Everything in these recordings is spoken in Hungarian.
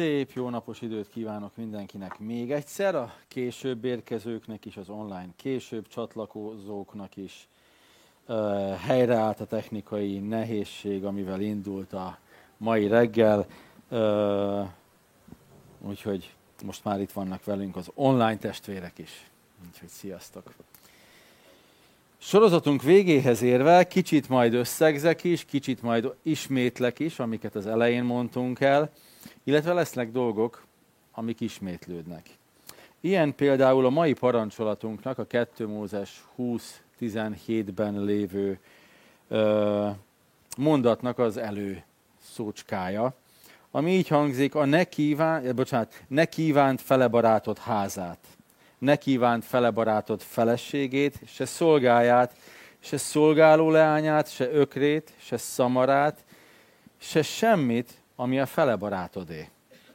Szép jó napos időt kívánok mindenkinek még egyszer, a később érkezőknek is, az online később csatlakozóknak is. Helyreállt a technikai nehézség, amivel indult a mai reggel, úgyhogy most már itt vannak velünk az online testvérek is. Úgyhogy sziasztok! Sorozatunk végéhez érve kicsit majd összegzek is, kicsit majd ismétlek is, amiket az elején mondtunk el, illetve lesznek dolgok, amik ismétlődnek. Ilyen például a mai parancsolatunknak, a 2 Mózes 20-17-ben lévő ö, mondatnak az elő szócskája, ami így hangzik, a ne, kíván, eh, bocsánat, ne kívánt fele barátod házát, ne kívánt fele barátod feleségét, se szolgáját, se szolgáló leányát, se ökrét, se szamarát, se semmit, ami a fele barátodé.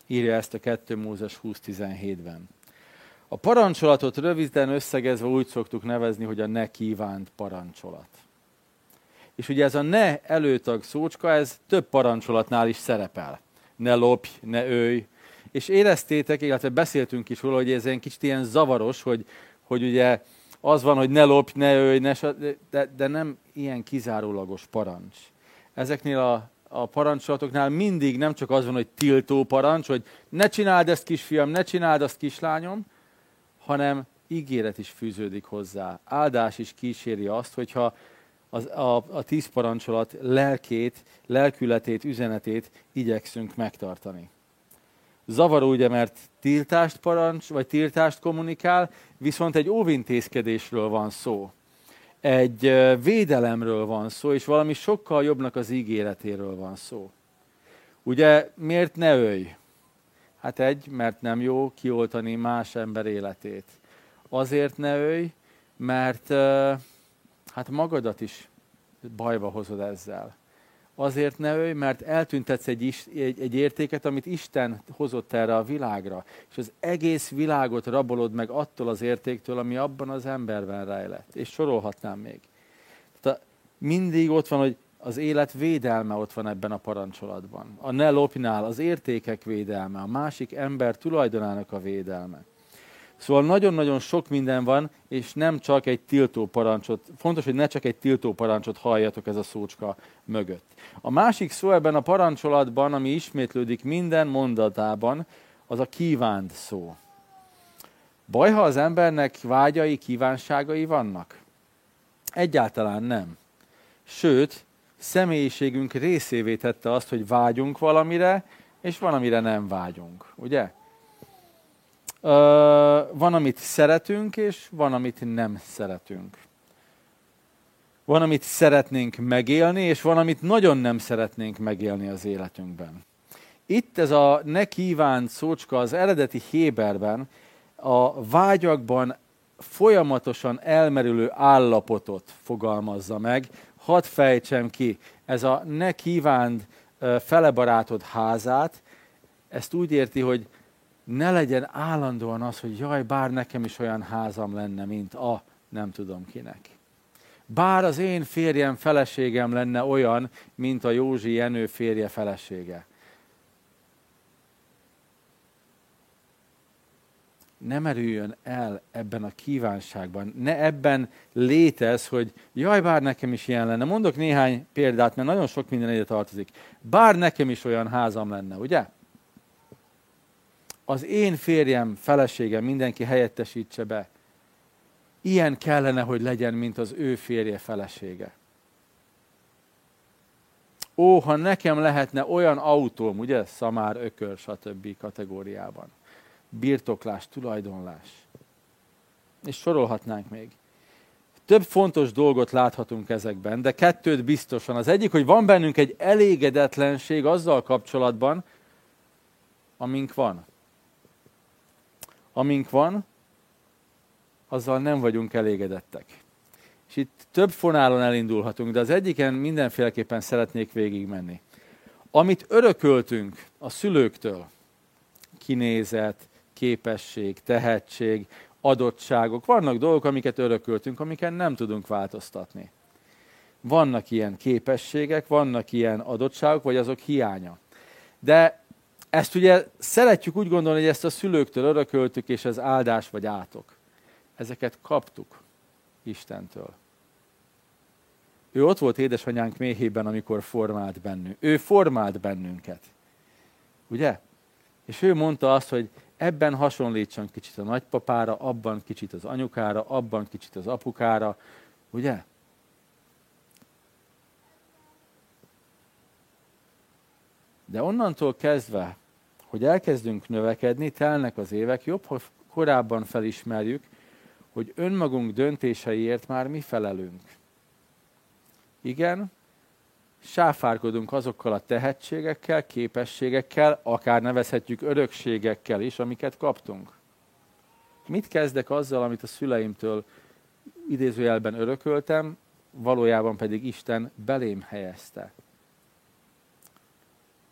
Írja ezt a 2 Mózes 20.17-ben. A parancsolatot röviden összegezve úgy szoktuk nevezni, hogy a ne kívánt parancsolat. És ugye ez a ne előtag szócska, ez több parancsolatnál is szerepel. Ne lopj, ne őj. És éreztétek, illetve beszéltünk is róla, hogy ez egy kicsit ilyen zavaros, hogy, hogy ugye az van, hogy ne lopj, ne őj, ne, de, de nem ilyen kizárólagos parancs. Ezeknél a a parancsolatoknál mindig nem csak az van, hogy tiltó parancs, hogy ne csináld ezt kisfiam, ne csináld azt kislányom, hanem ígéret is fűződik hozzá. Áldás is kíséri azt, hogyha az, a, a tíz parancsolat lelkét, lelkületét, üzenetét igyekszünk megtartani. Zavaró ugye, mert tiltást parancs, vagy tiltást kommunikál, viszont egy óvintézkedésről van szó egy védelemről van szó, és valami sokkal jobbnak az ígéretéről van szó. Ugye miért ne ölj? Hát egy, mert nem jó kioltani más ember életét. Azért ne ölj, mert hát magadat is bajba hozod ezzel. Azért ne ölj, mert eltüntetsz egy, egy, egy értéket, amit Isten hozott erre a világra. És az egész világot rabolod meg attól az értéktől, ami abban az emberben rejlett. És sorolhatnám még. Tehát mindig ott van, hogy az élet védelme ott van ebben a parancsolatban. A ne lopnál az értékek védelme, a másik ember tulajdonának a védelme. Szóval nagyon-nagyon sok minden van, és nem csak egy tiltó parancsot. Fontos, hogy ne csak egy tiltó parancsot halljatok ez a szócska mögött. A másik szó ebben a parancsolatban, ami ismétlődik minden mondatában, az a kívánt szó. Baj, ha az embernek vágyai, kívánságai vannak? Egyáltalán nem. Sőt, személyiségünk részévé tette azt, hogy vágyunk valamire, és van, amire nem vágyunk. Ugye? Van, amit szeretünk, és van, amit nem szeretünk. Van, amit szeretnénk megélni, és van, amit nagyon nem szeretnénk megélni az életünkben. Itt ez a ne kívánt szócska az eredeti Héberben a vágyakban folyamatosan elmerülő állapotot fogalmazza meg. Hadd fejtsem ki, ez a ne kívánt felebarátod házát, ezt úgy érti, hogy ne legyen állandóan az, hogy jaj, bár nekem is olyan házam lenne, mint a nem tudom kinek. Bár az én férjem, feleségem lenne olyan, mint a Józsi Jenő férje felesége. Ne merüljön el ebben a kívánságban. Ne ebben létez, hogy jaj, bár nekem is ilyen lenne. Mondok néhány példát, mert nagyon sok minden ide tartozik. Bár nekem is olyan házam lenne, ugye? Az én férjem, feleségem, mindenki helyettesítse be. Ilyen kellene, hogy legyen, mint az ő férje, felesége. Ó, ha nekem lehetne olyan autóm, ugye, szamár, ökör, stb. kategóriában. Birtoklás, tulajdonlás. És sorolhatnánk még. Több fontos dolgot láthatunk ezekben, de kettőt biztosan. Az egyik, hogy van bennünk egy elégedetlenség azzal kapcsolatban, amink van amink van, azzal nem vagyunk elégedettek. És itt több fonálon elindulhatunk, de az egyiken mindenféleképpen szeretnék végigmenni. Amit örököltünk a szülőktől, kinézet, képesség, tehetség, adottságok, vannak dolgok, amiket örököltünk, amiken nem tudunk változtatni. Vannak ilyen képességek, vannak ilyen adottságok, vagy azok hiánya. De Ezt ugye szeretjük úgy gondolni, hogy ezt a szülőktől örököltük, és ez áldás vagy átok. Ezeket kaptuk Istentől. Ő ott volt édesanyánk méhében, amikor formált bennünk. Ő formált bennünket. Ugye? És ő mondta azt, hogy ebben hasonlítson kicsit a nagypapára, abban kicsit az anyukára, abban kicsit az apukára. Ugye? De onnantól kezdve, hogy elkezdünk növekedni, telnek az évek, jobb, ha korábban felismerjük, hogy önmagunk döntéseiért már mi felelünk. Igen, sáfárkodunk azokkal a tehetségekkel, képességekkel, akár nevezhetjük örökségekkel is, amiket kaptunk. Mit kezdek azzal, amit a szüleimtől idézőjelben örököltem, valójában pedig Isten belém helyezte.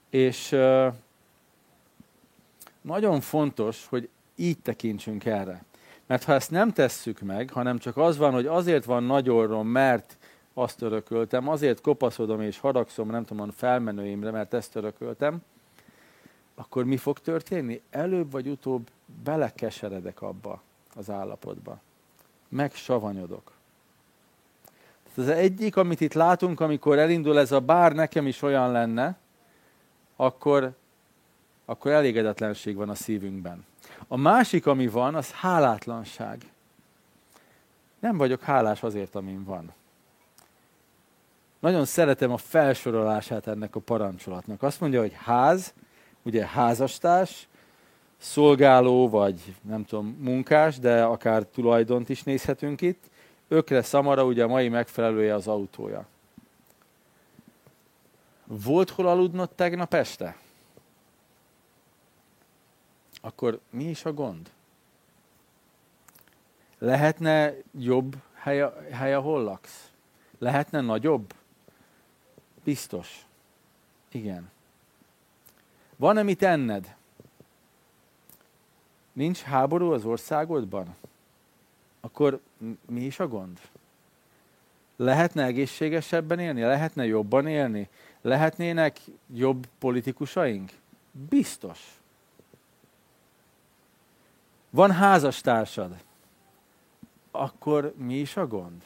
És nagyon fontos, hogy így tekintsünk erre. Mert ha ezt nem tesszük meg, hanem csak az van, hogy azért van nagy orrom, mert azt örököltem, azért kopaszodom és haragszom, nem tudom, felmenőimre, mert ezt örököltem, akkor mi fog történni? Előbb vagy utóbb belekeseredek abba az állapotba. Megsavanyodok. Ez az egyik, amit itt látunk, amikor elindul ez a bár nekem is olyan lenne, akkor, akkor elégedetlenség van a szívünkben. A másik, ami van, az hálátlanság. Nem vagyok hálás azért, amin van. Nagyon szeretem a felsorolását ennek a parancsolatnak. Azt mondja, hogy ház, ugye házastárs, szolgáló, vagy nem tudom, munkás, de akár tulajdont is nézhetünk itt. Ökre szamara, ugye a mai megfelelője az autója. Volt hol aludnod tegnap este? Akkor mi is a gond? Lehetne jobb hely, hely ahol laksz? Lehetne nagyobb? Biztos. Igen. Van-e mit enned? Nincs háború az országodban? Akkor mi is a gond? Lehetne egészségesebben élni? Lehetne jobban élni? Lehetnének jobb politikusaink? Biztos. Van házastársad? Akkor mi is a gond?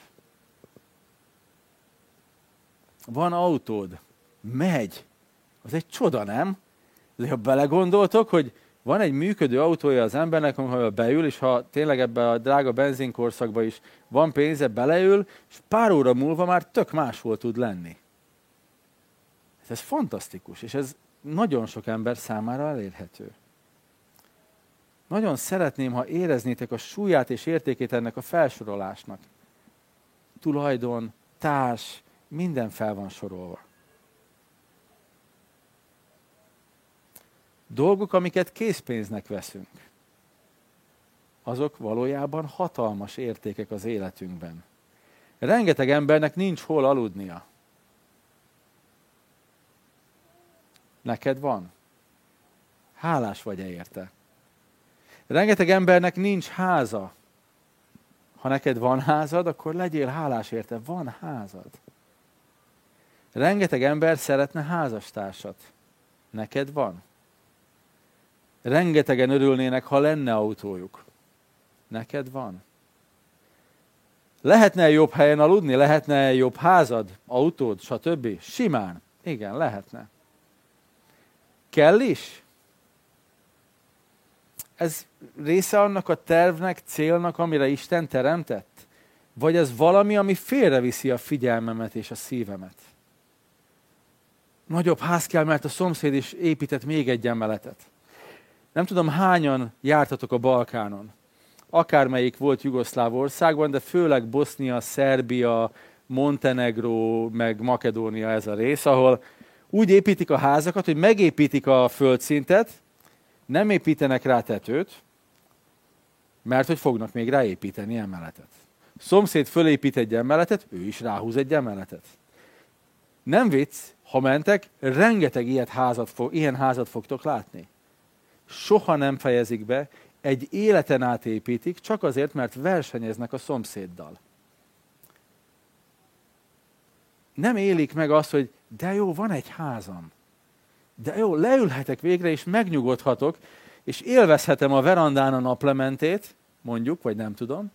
Van autód? Megy. Az egy csoda, nem? De ha belegondoltok, hogy van egy működő autója az embernek, ahol beül, és ha tényleg ebbe a drága benzinkorszakba is van pénze, beleül, és pár óra múlva már tök máshol tud lenni. Ez fantasztikus, és ez nagyon sok ember számára elérhető. Nagyon szeretném, ha éreznétek a súlyát és értékét ennek a felsorolásnak. Tulajdon, társ, minden fel van sorolva. Dolgok, amiket készpénznek veszünk, azok valójában hatalmas értékek az életünkben. Rengeteg embernek nincs hol aludnia. Neked van. Hálás vagy-e érte? Rengeteg embernek nincs háza. Ha neked van házad, akkor legyél hálás érte, van házad. Rengeteg ember szeretne házastársat. Neked van. Rengetegen örülnének, ha lenne autójuk. Neked van. Lehetne jobb helyen aludni? Lehetne jobb házad, autód, stb.? Simán. Igen, lehetne. Kell is? Ez része annak a tervnek, célnak, amire Isten teremtett? Vagy ez valami, ami félreviszi a figyelmemet és a szívemet? Nagyobb ház kell, mert a szomszéd is épített még egy emeletet. Nem tudom, hányan jártatok a Balkánon. Akármelyik volt Jugoszláv országban, de főleg Bosznia, Szerbia, Montenegro, meg Makedónia ez a rész, ahol úgy építik a házakat, hogy megépítik a földszintet, nem építenek rá tetőt, mert hogy fognak még ráépíteni emeletet. Szomszéd fölépít egy emeletet, ő is ráhúz egy emeletet. Nem vicc, ha mentek, rengeteg ilyet házat fog, ilyen házat fogtok látni. Soha nem fejezik be, egy életen átépítik, csak azért, mert versenyeznek a szomszéddal. Nem élik meg azt, hogy de jó, van egy házam. De jó, leülhetek végre, és megnyugodhatok, és élvezhetem a verandán a naplementét, mondjuk, vagy nem tudom,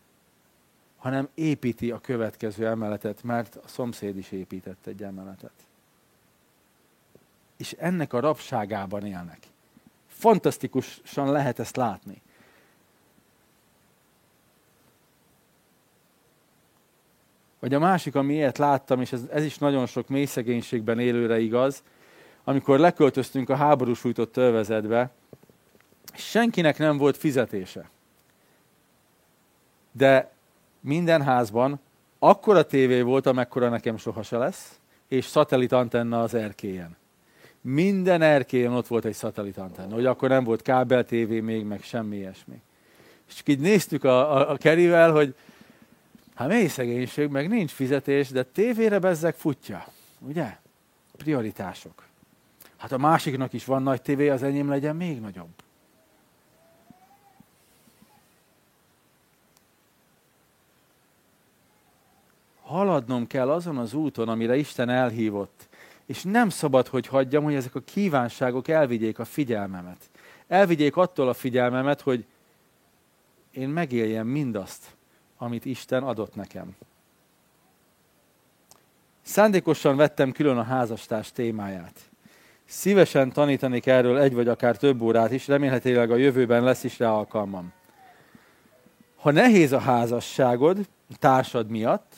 hanem építi a következő emeletet, mert a szomszéd is épített egy emeletet. És ennek a rabságában élnek. Fantasztikusan lehet ezt látni. Vagy a másik, ami ilyet láttam, és ez, ez is nagyon sok mély szegénységben élőre igaz, amikor leköltöztünk a háborús sújtott övezetbe, senkinek nem volt fizetése. De minden házban akkora tévé volt, amekkora nekem soha se lesz, és szatellitantenna az erkélyen. Minden erkélyen ott volt egy szatellitantenna, hogy akkor nem volt kábel tévé még, meg semmi ilyesmi. És így néztük a, a, a kerivel, hogy hát mély szegénység, meg nincs fizetés, de tévére bezzek futja. Ugye? Prioritások. Hát a másiknak is van nagy tévé, az enyém legyen még nagyobb. haladnom kell azon az úton, amire Isten elhívott. És nem szabad, hogy hagyjam, hogy ezek a kívánságok elvigyék a figyelmemet. Elvigyék attól a figyelmemet, hogy én megéljem mindazt, amit Isten adott nekem. Szándékosan vettem külön a házastárs témáját. Szívesen tanítanék erről egy vagy akár több órát is, remélhetőleg a jövőben lesz is rá alkalmam. Ha nehéz a házasságod társad miatt,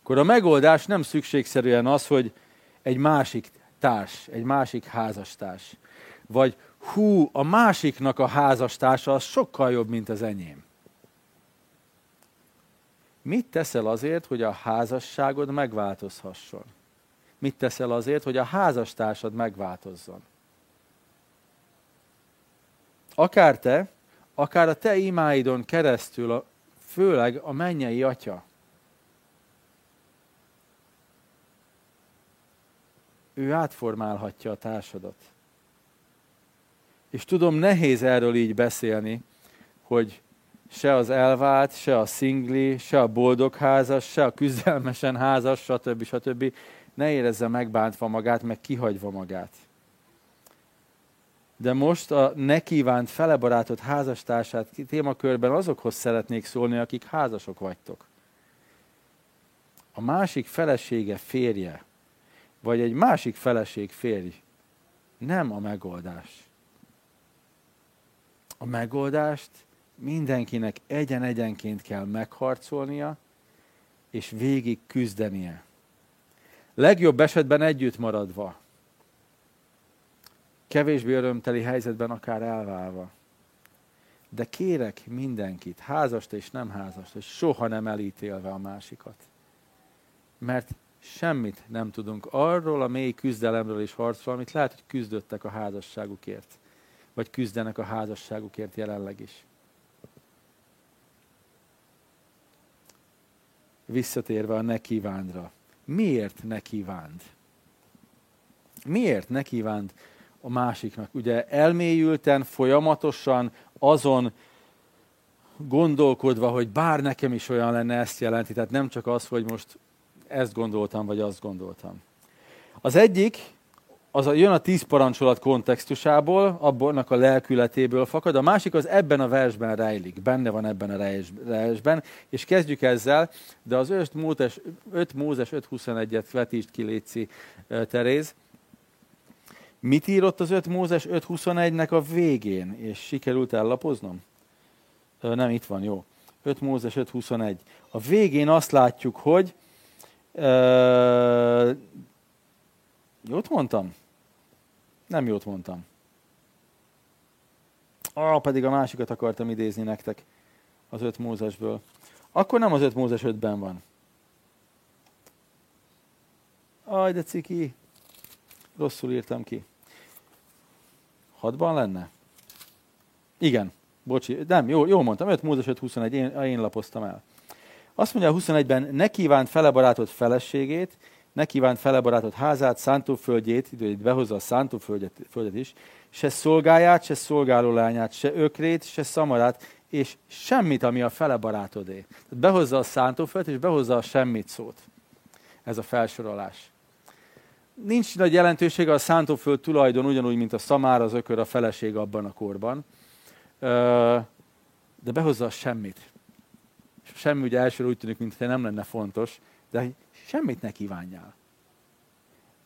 akkor a megoldás nem szükségszerűen az, hogy egy másik társ, egy másik házastárs, vagy hú, a másiknak a házastársa az sokkal jobb, mint az enyém. Mit teszel azért, hogy a házasságod megváltozhasson? Mit teszel azért, hogy a házastársad megváltozzon? Akár te, akár a te imáidon keresztül, a, főleg a mennyei atya, ő átformálhatja a társadat. És tudom, nehéz erről így beszélni, hogy se az elvált, se a szingli, se a boldog házas, se a küzdelmesen házas, stb. stb. Ne érezze megbántva magát, meg kihagyva magát. De most a ne kívánt felebarátott házastársát témakörben azokhoz szeretnék szólni, akik házasok vagytok. A másik felesége férje, vagy egy másik feleség férj, nem a megoldás. A megoldást mindenkinek egyen-egyenként kell megharcolnia, és végig küzdenie. Legjobb esetben együtt maradva. Kevésbé örömteli helyzetben akár elválva. De kérek mindenkit, házast és nem házast, hogy soha nem elítélve a másikat. Mert semmit nem tudunk arról a mély küzdelemről és harcról, amit lehet, hogy küzdöttek a házasságukért, vagy küzdenek a házasságukért jelenleg is. Visszatérve a ne kívándra. Miért ne kívánd? Miért ne kívánd a másiknak? Ugye elmélyülten, folyamatosan azon gondolkodva, hogy bár nekem is olyan lenne, ezt jelenti. Tehát nem csak az, hogy most ezt gondoltam, vagy azt gondoltam. Az egyik, az a, jön a tíz parancsolat kontextusából, abban a lelkületéből fakad, a másik az ebben a versben rejlik, benne van ebben a versben, és kezdjük ezzel, de az 5 Mózes, 5 Mózes 5.21-et vetítsd ki, Léci Teréz. Mit írott az 5 Mózes 5.21-nek a végén, és sikerült ellapoznom? Nem, itt van, jó. 5 Mózes 5.21. A végén azt látjuk, hogy Uh, jót mondtam? Nem jót mondtam. Ah, pedig a másikat akartam idézni nektek az öt Mózesből. Akkor nem az öt Mózes ötben van. Aj, de ciki. Rosszul írtam ki. Hatban lenne? Igen. Bocsi, nem, jó, jó mondtam, 5 Mózes 5, 21, én, én lapoztam el. Azt mondja a 21-ben, ne kívánt felebarátott feleségét, ne kívánt felebarátott házát, szántóföldjét, itt behozza a szántóföldet is, se szolgáját, se szolgálólányát, se ökrét, se szamarát, és semmit, ami a fele barátodé. Tehát behozza a szántóföldet, és behozza a semmit szót. Ez a felsorolás. nincs nagy jelentősége a szántóföld tulajdon, ugyanúgy, mint a szamár, az ökör, a feleség abban a korban. De behozza a semmit. Semmi ugye elsőre úgy tűnik, mintha nem lenne fontos, de semmit ne kívánjál.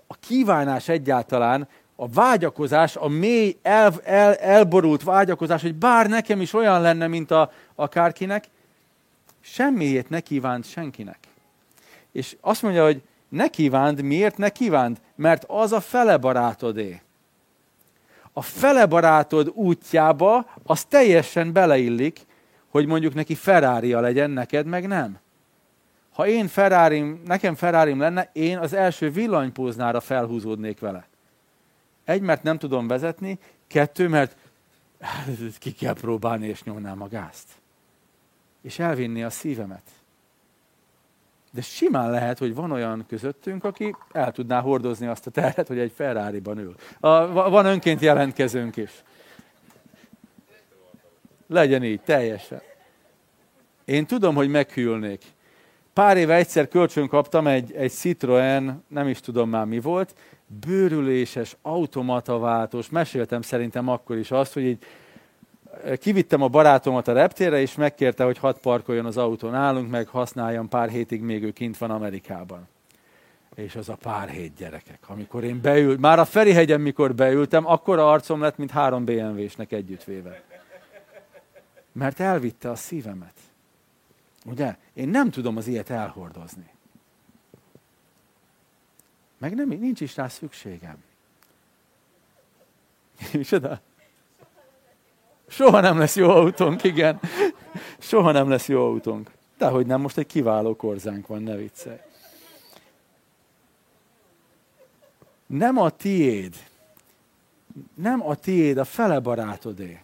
A kívánás egyáltalán, a vágyakozás, a mély, el, el, elborult vágyakozás, hogy bár nekem is olyan lenne, mint a, akárkinek, semmiért ne kívánt senkinek. És azt mondja, hogy ne kívánd, miért ne kívánd? Mert az a fele barátodé. A fele barátod útjába az teljesen beleillik, hogy mondjuk neki ferrari legyen, neked meg nem. Ha én ferrari nekem ferrari lenne, én az első villanypóznára felhúzódnék vele. Egy, mert nem tudom vezetni, kettő, mert ki kell próbálni, és nyomnám a gázt. És elvinni a szívemet. De simán lehet, hogy van olyan közöttünk, aki el tudná hordozni azt a terhet, hogy egy Ferrari-ban ül. A, van önként jelentkezőnk is. Legyen így, teljesen. Én tudom, hogy meghűlnék. Pár éve egyszer kölcsön kaptam egy, egy Citroen, nem is tudom már mi volt, bőrüléses, automataváltós. Meséltem szerintem akkor is azt, hogy így kivittem a barátomat a reptérre, és megkérte, hogy hadd parkoljon az autón állunk, meg használjam pár hétig, még ő kint van Amerikában. És az a pár hét gyerekek, amikor én beült, már a Ferihegyen, mikor beültem, akkor a arcom lett, mint három BMW-snek együttvéve. Mert elvitte a szívemet. Ugye? Én nem tudom az ilyet elhordozni. Meg nem, nincs is rá szükségem. Micsoda? Soha nem lesz jó autónk, igen. Soha nem lesz jó autónk. De hogy nem, most egy kiváló korzánk van, ne viccelj. Nem a tiéd. Nem a tiéd, a fele barátodé.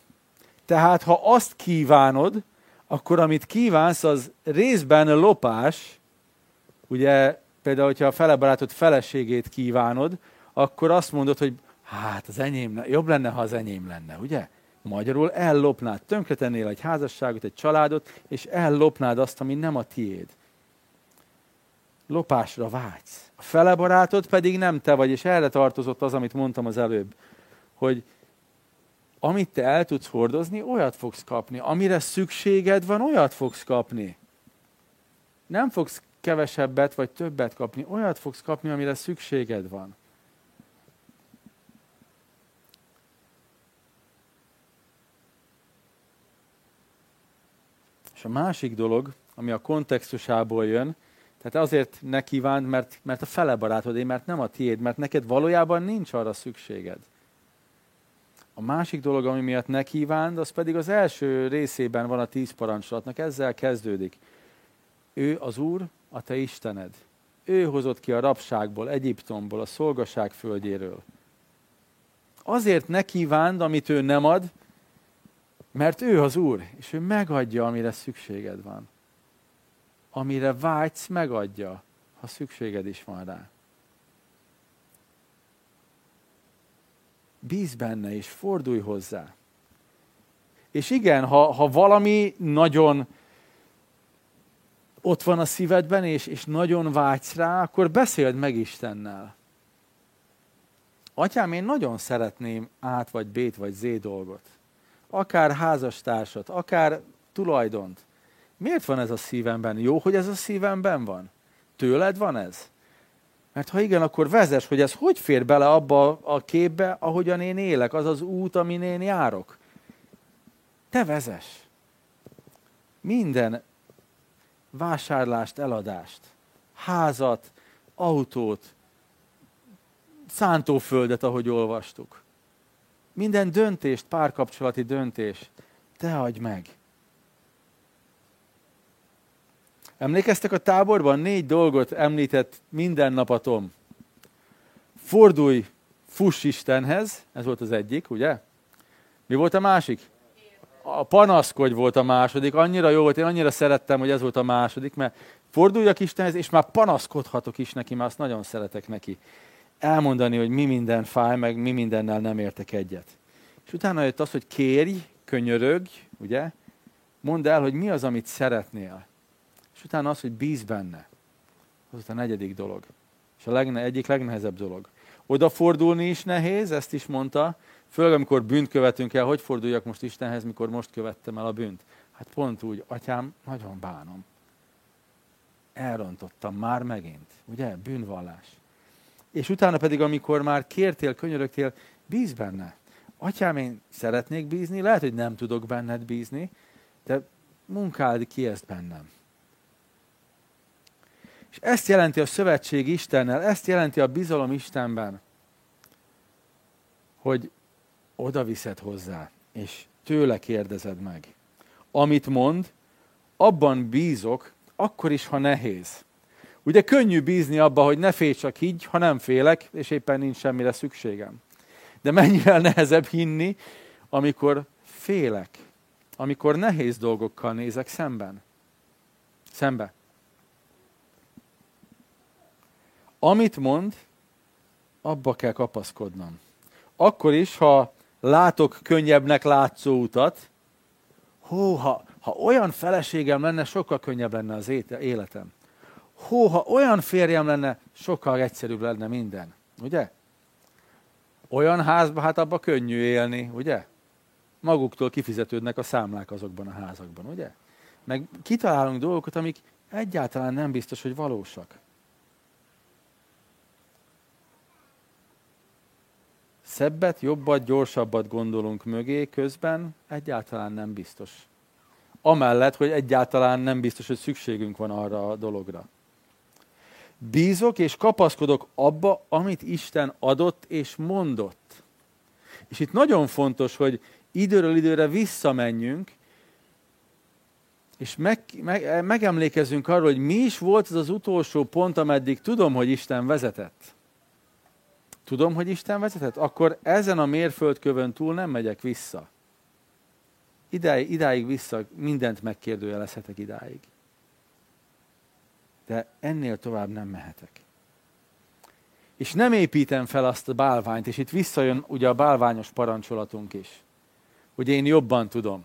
Tehát, ha azt kívánod, akkor amit kívánsz, az részben lopás, ugye például, hogyha a fele barátod feleségét kívánod, akkor azt mondod, hogy hát az enyém, jobb lenne, ha az enyém lenne, ugye? Magyarul ellopnád, tönkretennél egy házasságot, egy családot, és ellopnád azt, ami nem a tiéd. Lopásra vágysz. A fele barátod pedig nem te vagy, és erre tartozott az, amit mondtam az előbb, hogy amit te el tudsz hordozni, olyat fogsz kapni. Amire szükséged van, olyat fogsz kapni. Nem fogsz kevesebbet vagy többet kapni, olyat fogsz kapni, amire szükséged van. És a másik dolog, ami a kontextusából jön, tehát azért ne kívánd, mert, mert a fele barátodé, mert nem a tiéd, mert neked valójában nincs arra szükséged. A másik dolog, ami miatt ne kívánd, az pedig az első részében van a tíz parancsolatnak, ezzel kezdődik. Ő az Úr, a te Istened. Ő hozott ki a rabságból, Egyiptomból, a szolgaság földjéről. Azért ne kívánd, amit ő nem ad, mert ő az Úr, és ő megadja, amire szükséged van. Amire vágysz, megadja, ha szükséged is van rá. Bíz benne, és fordulj hozzá. És igen, ha, ha valami nagyon ott van a szívedben, és, és nagyon vágysz rá, akkor beszéld meg Istennel. Atyám, én nagyon szeretném át vagy bét vagy zé dolgot akár házastársat, akár tulajdont. Miért van ez a szívemben? Jó, hogy ez a szívemben van? Tőled van ez? Mert ha igen, akkor vezes, hogy ez hogy fér bele abba a képbe, ahogyan én élek, az az út, amin én járok. Te vezes. Minden vásárlást, eladást, házat, autót, szántóföldet, ahogy olvastuk. Minden döntést, párkapcsolati döntés, te adj meg. Emlékeztek a táborban? Négy dolgot említett minden nap a Tom. Fordulj, fuss Istenhez, ez volt az egyik, ugye? Mi volt a másik? A panaszkodj volt a második. Annyira jó volt, én annyira szerettem, hogy ez volt a második, mert forduljak Istenhez, és már panaszkodhatok is neki, mert azt nagyon szeretek neki elmondani, hogy mi minden fáj, meg mi mindennel nem értek egyet. És utána jött az, hogy kérj, könyörög, ugye? Mondd el, hogy mi az, amit szeretnél. Utána az, hogy bíz benne. Az a negyedik dolog. És a legne, egyik legnehezebb dolog. Odafordulni is nehéz, ezt is mondta. Főleg, amikor bűnt követünk el, hogy forduljak most Istenhez, mikor most követtem el a bűnt? Hát pont úgy, atyám, nagyon bánom. Elrontottam már megint, ugye? Bűnvallás. És utána pedig, amikor már kértél, könyörögtél, bíz benne. Atyám, én szeretnék bízni, lehet, hogy nem tudok benned bízni, de munkáld ki ezt bennem. És ezt jelenti a szövetség Istennel, ezt jelenti a bizalom Istenben, hogy oda viszed hozzá, és tőle kérdezed meg. Amit mond, abban bízok, akkor is, ha nehéz. Ugye könnyű bízni abba, hogy ne félj csak így, ha nem félek, és éppen nincs semmire szükségem. De mennyivel nehezebb hinni, amikor félek, amikor nehéz dolgokkal nézek szemben. Szembe. Amit mond, abba kell kapaszkodnom. Akkor is, ha látok könnyebbnek látszó utat, hó, ha, ha olyan feleségem lenne, sokkal könnyebb lenne az életem. Hó, ha olyan férjem lenne, sokkal egyszerűbb lenne minden. Ugye? Olyan házba, hát abba könnyű élni, ugye? Maguktól kifizetődnek a számlák azokban a házakban, ugye? Meg kitalálunk dolgokat, amik egyáltalán nem biztos, hogy valósak. Szebbet, jobbat, gyorsabbat gondolunk mögé, közben egyáltalán nem biztos. Amellett, hogy egyáltalán nem biztos, hogy szükségünk van arra a dologra. Bízok és kapaszkodok abba, amit Isten adott és mondott. És itt nagyon fontos, hogy időről időre visszamenjünk, és meg, meg, megemlékezzünk arról, hogy mi is volt az az utolsó pont, ameddig tudom, hogy Isten vezetett. Tudom, hogy Isten vezetett? Akkor ezen a mérföldkövön túl nem megyek vissza. Idáig, idáig vissza mindent megkérdőjelezhetek idáig de ennél tovább nem mehetek. És nem építem fel azt a bálványt, és itt visszajön ugye a bálványos parancsolatunk is, hogy én jobban tudom.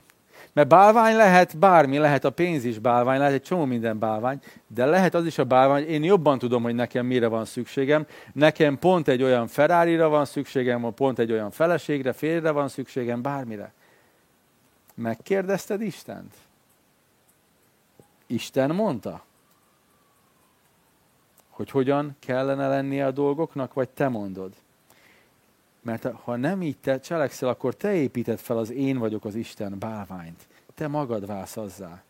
Mert bálvány lehet bármi, lehet a pénz is bálvány, lehet egy csomó minden bálvány, de lehet az is a bálvány, én jobban tudom, hogy nekem mire van szükségem. Nekem pont egy olyan ferrari van szükségem, pont egy olyan feleségre, férjre van szükségem, bármire. Megkérdezted Istent? Isten mondta? hogy hogyan kellene lennie a dolgoknak, vagy te mondod. Mert ha nem így te cselekszel, akkor te építed fel az én vagyok az Isten bálványt. Te magad válsz azzá.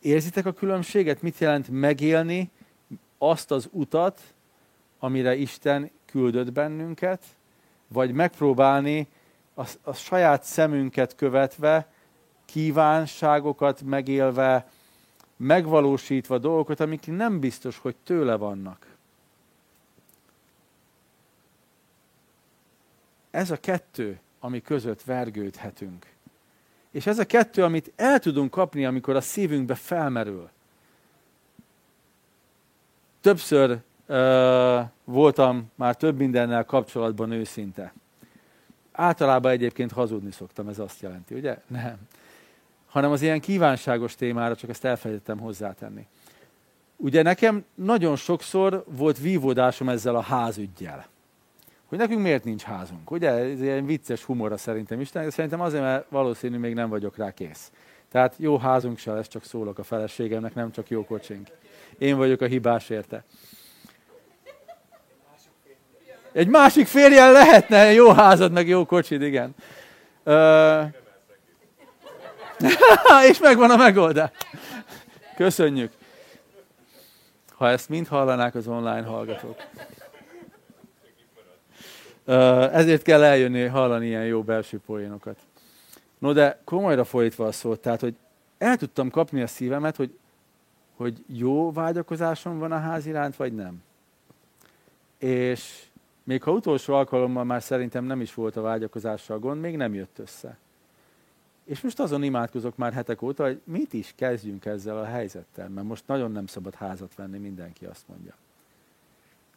Érzitek a különbséget? Mit jelent megélni azt az utat, amire Isten küldött bennünket, vagy megpróbálni a, a saját szemünket követve, kívánságokat megélve, megvalósítva dolgokat, amik nem biztos, hogy tőle vannak. Ez a kettő, ami között vergődhetünk. És ez a kettő, amit el tudunk kapni, amikor a szívünkbe felmerül. Többször uh, voltam már több mindennel kapcsolatban őszinte. Általában egyébként hazudni szoktam, ez azt jelenti, ugye? Nem hanem az ilyen kívánságos témára, csak ezt elfelejtettem hozzátenni. Ugye nekem nagyon sokszor volt vívódásom ezzel a házügyjel. Hogy nekünk miért nincs házunk. Ugye ez ilyen vicces humora szerintem is, de szerintem azért, mert valószínű még nem vagyok rá kész. Tehát jó házunk se lesz, csak szólok a feleségemnek, nem csak jó kocsink. Én vagyok a hibás érte. Egy másik férjel lehetne jó házad, meg jó kocsid, igen. Uh, és megvan a megoldás. Köszönjük. Ha ezt mind hallanák az online hallgatók. Ezért kell eljönni, hallani ilyen jó belső poénokat. No, de komolyra folytva a szót, tehát, hogy el tudtam kapni a szívemet, hogy, hogy jó vágyakozásom van a ház iránt, vagy nem. És még ha utolsó alkalommal már szerintem nem is volt a vágyakozással gond, még nem jött össze. És most azon imádkozok már hetek óta, hogy mit is kezdjünk ezzel a helyzettel, mert most nagyon nem szabad házat venni, mindenki azt mondja.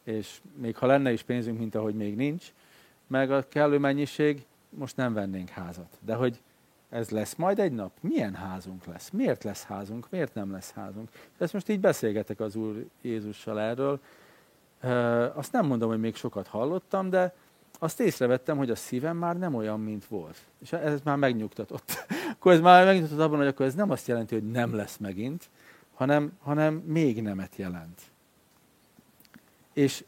És még ha lenne is pénzünk, mint ahogy még nincs, meg a kellő mennyiség, most nem vennénk házat. De hogy ez lesz majd egy nap? Milyen házunk lesz? Miért lesz házunk? Miért nem lesz házunk? Ezt most így beszélgetek az Úr Jézussal erről, Azt nem mondom, hogy még sokat hallottam, de azt észrevettem, hogy a szívem már nem olyan, mint volt. És ez már megnyugtatott. akkor ez már megnyugtatott abban, hogy akkor ez nem azt jelenti, hogy nem lesz megint, hanem, hanem még nemet jelent. És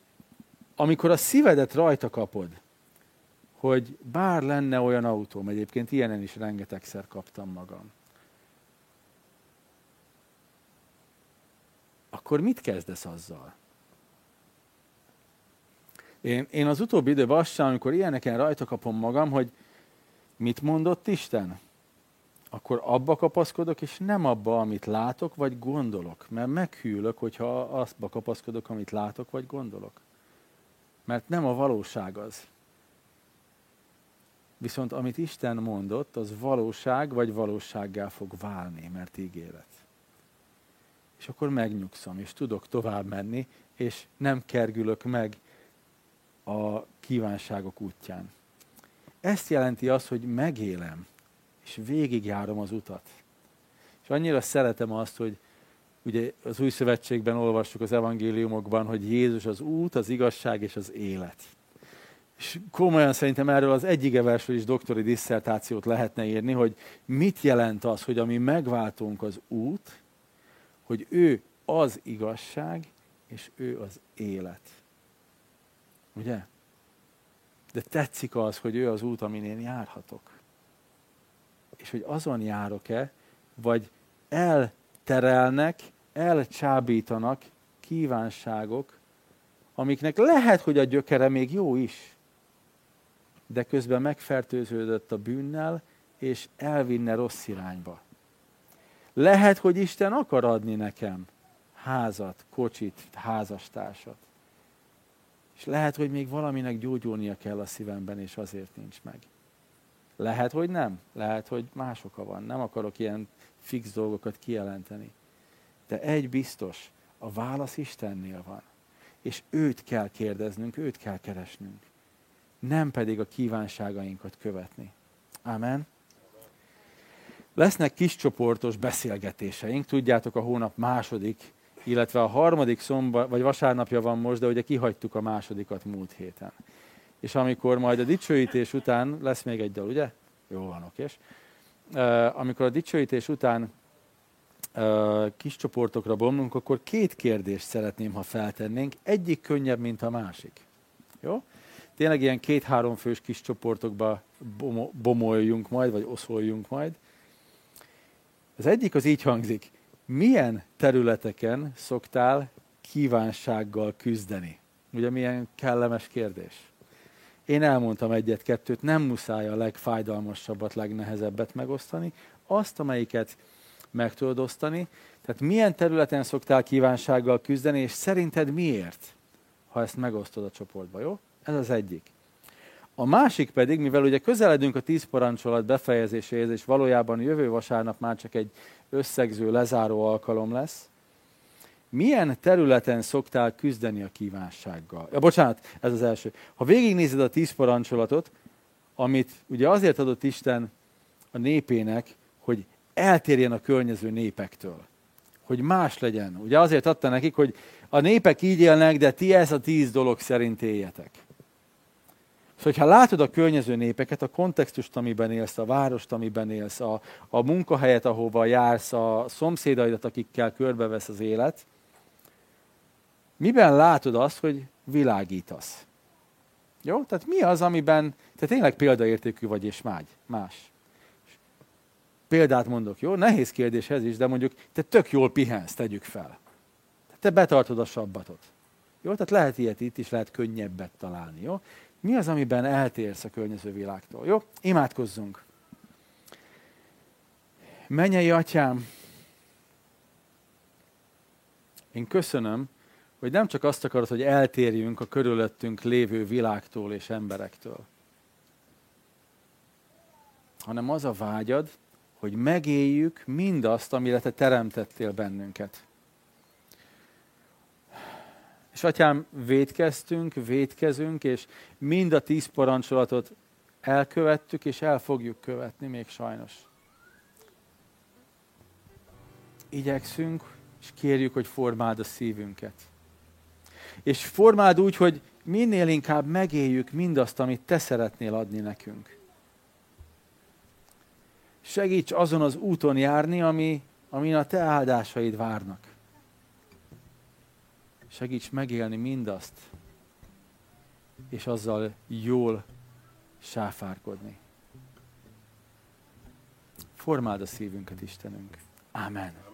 amikor a szívedet rajta kapod, hogy bár lenne olyan autóm, egyébként ilyenen is rengetegszer kaptam magam, akkor mit kezdesz azzal? Én, én az utóbbi időben azt sem, amikor ilyeneken rajta kapom magam, hogy mit mondott Isten? Akkor abba kapaszkodok, és nem abba, amit látok, vagy gondolok. Mert meghűlök, hogyha azba kapaszkodok, amit látok, vagy gondolok. Mert nem a valóság az. Viszont amit Isten mondott, az valóság, vagy valósággá fog válni, mert ígéret. És akkor megnyugszom, és tudok tovább menni, és nem kergülök meg a kívánságok útján. Ezt jelenti az, hogy megélem, és végigjárom az utat. És annyira szeretem azt, hogy ugye az új szövetségben olvassuk az evangéliumokban, hogy Jézus az út, az igazság és az élet. És komolyan szerintem erről az egyik versről is doktori disszertációt lehetne írni, hogy mit jelent az, hogy ami megváltunk az út, hogy ő az igazság, és ő az élet. Ugye? De tetszik az, hogy ő az út, amin én járhatok. És hogy azon járok-e, vagy elterelnek, elcsábítanak kívánságok, amiknek lehet, hogy a gyökere még jó is, de közben megfertőződött a bűnnel, és elvinne rossz irányba. Lehet, hogy Isten akar adni nekem házat, kocsit, házastársat. És lehet, hogy még valaminek gyógyulnia kell a szívemben, és azért nincs meg. Lehet, hogy nem. Lehet, hogy más oka van. Nem akarok ilyen fix dolgokat kijelenteni. De egy biztos, a válasz Istennél van. És őt kell kérdeznünk, őt kell keresnünk. Nem pedig a kívánságainkat követni. Amen. Lesznek kiscsoportos beszélgetéseink. Tudjátok, a hónap második illetve a harmadik szomba, vagy vasárnapja van most, de ugye kihagytuk a másodikat múlt héten. És amikor majd a dicsőítés után, lesz még egy dal, ugye? Jó van, okés. Amikor a dicsőítés után kis csoportokra bomlunk, akkor két kérdést szeretném, ha feltennénk. Egyik könnyebb, mint a másik. Jó? Tényleg ilyen két-három fős kis csoportokba bomoljunk majd, vagy oszoljunk majd. Az egyik az így hangzik milyen területeken szoktál kívánsággal küzdeni? Ugye milyen kellemes kérdés. Én elmondtam egyet-kettőt, nem muszáj a legfájdalmasabbat, legnehezebbet megosztani, azt, amelyiket meg tudod osztani. Tehát milyen területen szoktál kívánsággal küzdeni, és szerinted miért, ha ezt megosztod a csoportba, jó? Ez az egyik. A másik pedig, mivel ugye közeledünk a tíz parancsolat befejezéséhez, és valójában jövő vasárnap már csak egy összegző, lezáró alkalom lesz, milyen területen szoktál küzdeni a kívánsággal? Ja, bocsánat, ez az első. Ha végignézed a tíz parancsolatot, amit ugye azért adott Isten a népének, hogy eltérjen a környező népektől. Hogy más legyen. Ugye azért adta nekik, hogy a népek így élnek, de ti ez a tíz dolog szerint éljetek. Szóval, ha látod a környező népeket, a kontextust, amiben élsz, a várost, amiben élsz, a, a munkahelyet, ahova jársz, a szomszédaidat, akikkel körbevesz az élet, miben látod azt, hogy világítasz? Jó? Tehát mi az, amiben te tényleg példaértékű vagy, és mágy, más? Példát mondok, jó? Nehéz kérdés ez is, de mondjuk te tök jól pihensz, tegyük fel. Te betartod a sabbatot. Jó? Tehát lehet ilyet itt is, lehet könnyebbet találni, jó? Mi az, amiben eltérsz a környező világtól? Jó? Imádkozzunk. Mennyei atyám, én köszönöm, hogy nem csak azt akarod, hogy eltérjünk a körülöttünk lévő világtól és emberektől, hanem az a vágyad, hogy megéljük mindazt, amire te teremtettél bennünket. És atyám, védkeztünk, védkezünk, és mind a tíz parancsolatot elkövettük, és el fogjuk követni még sajnos. Igyekszünk, és kérjük, hogy formáld a szívünket. És formáld úgy, hogy minél inkább megéljük mindazt, amit Te szeretnél adni nekünk. Segíts azon az úton járni, ami, amin a Te áldásaid várnak. Segíts megélni mindazt, és azzal jól sáfárkodni. Formáld a szívünket, Istenünk. Amen.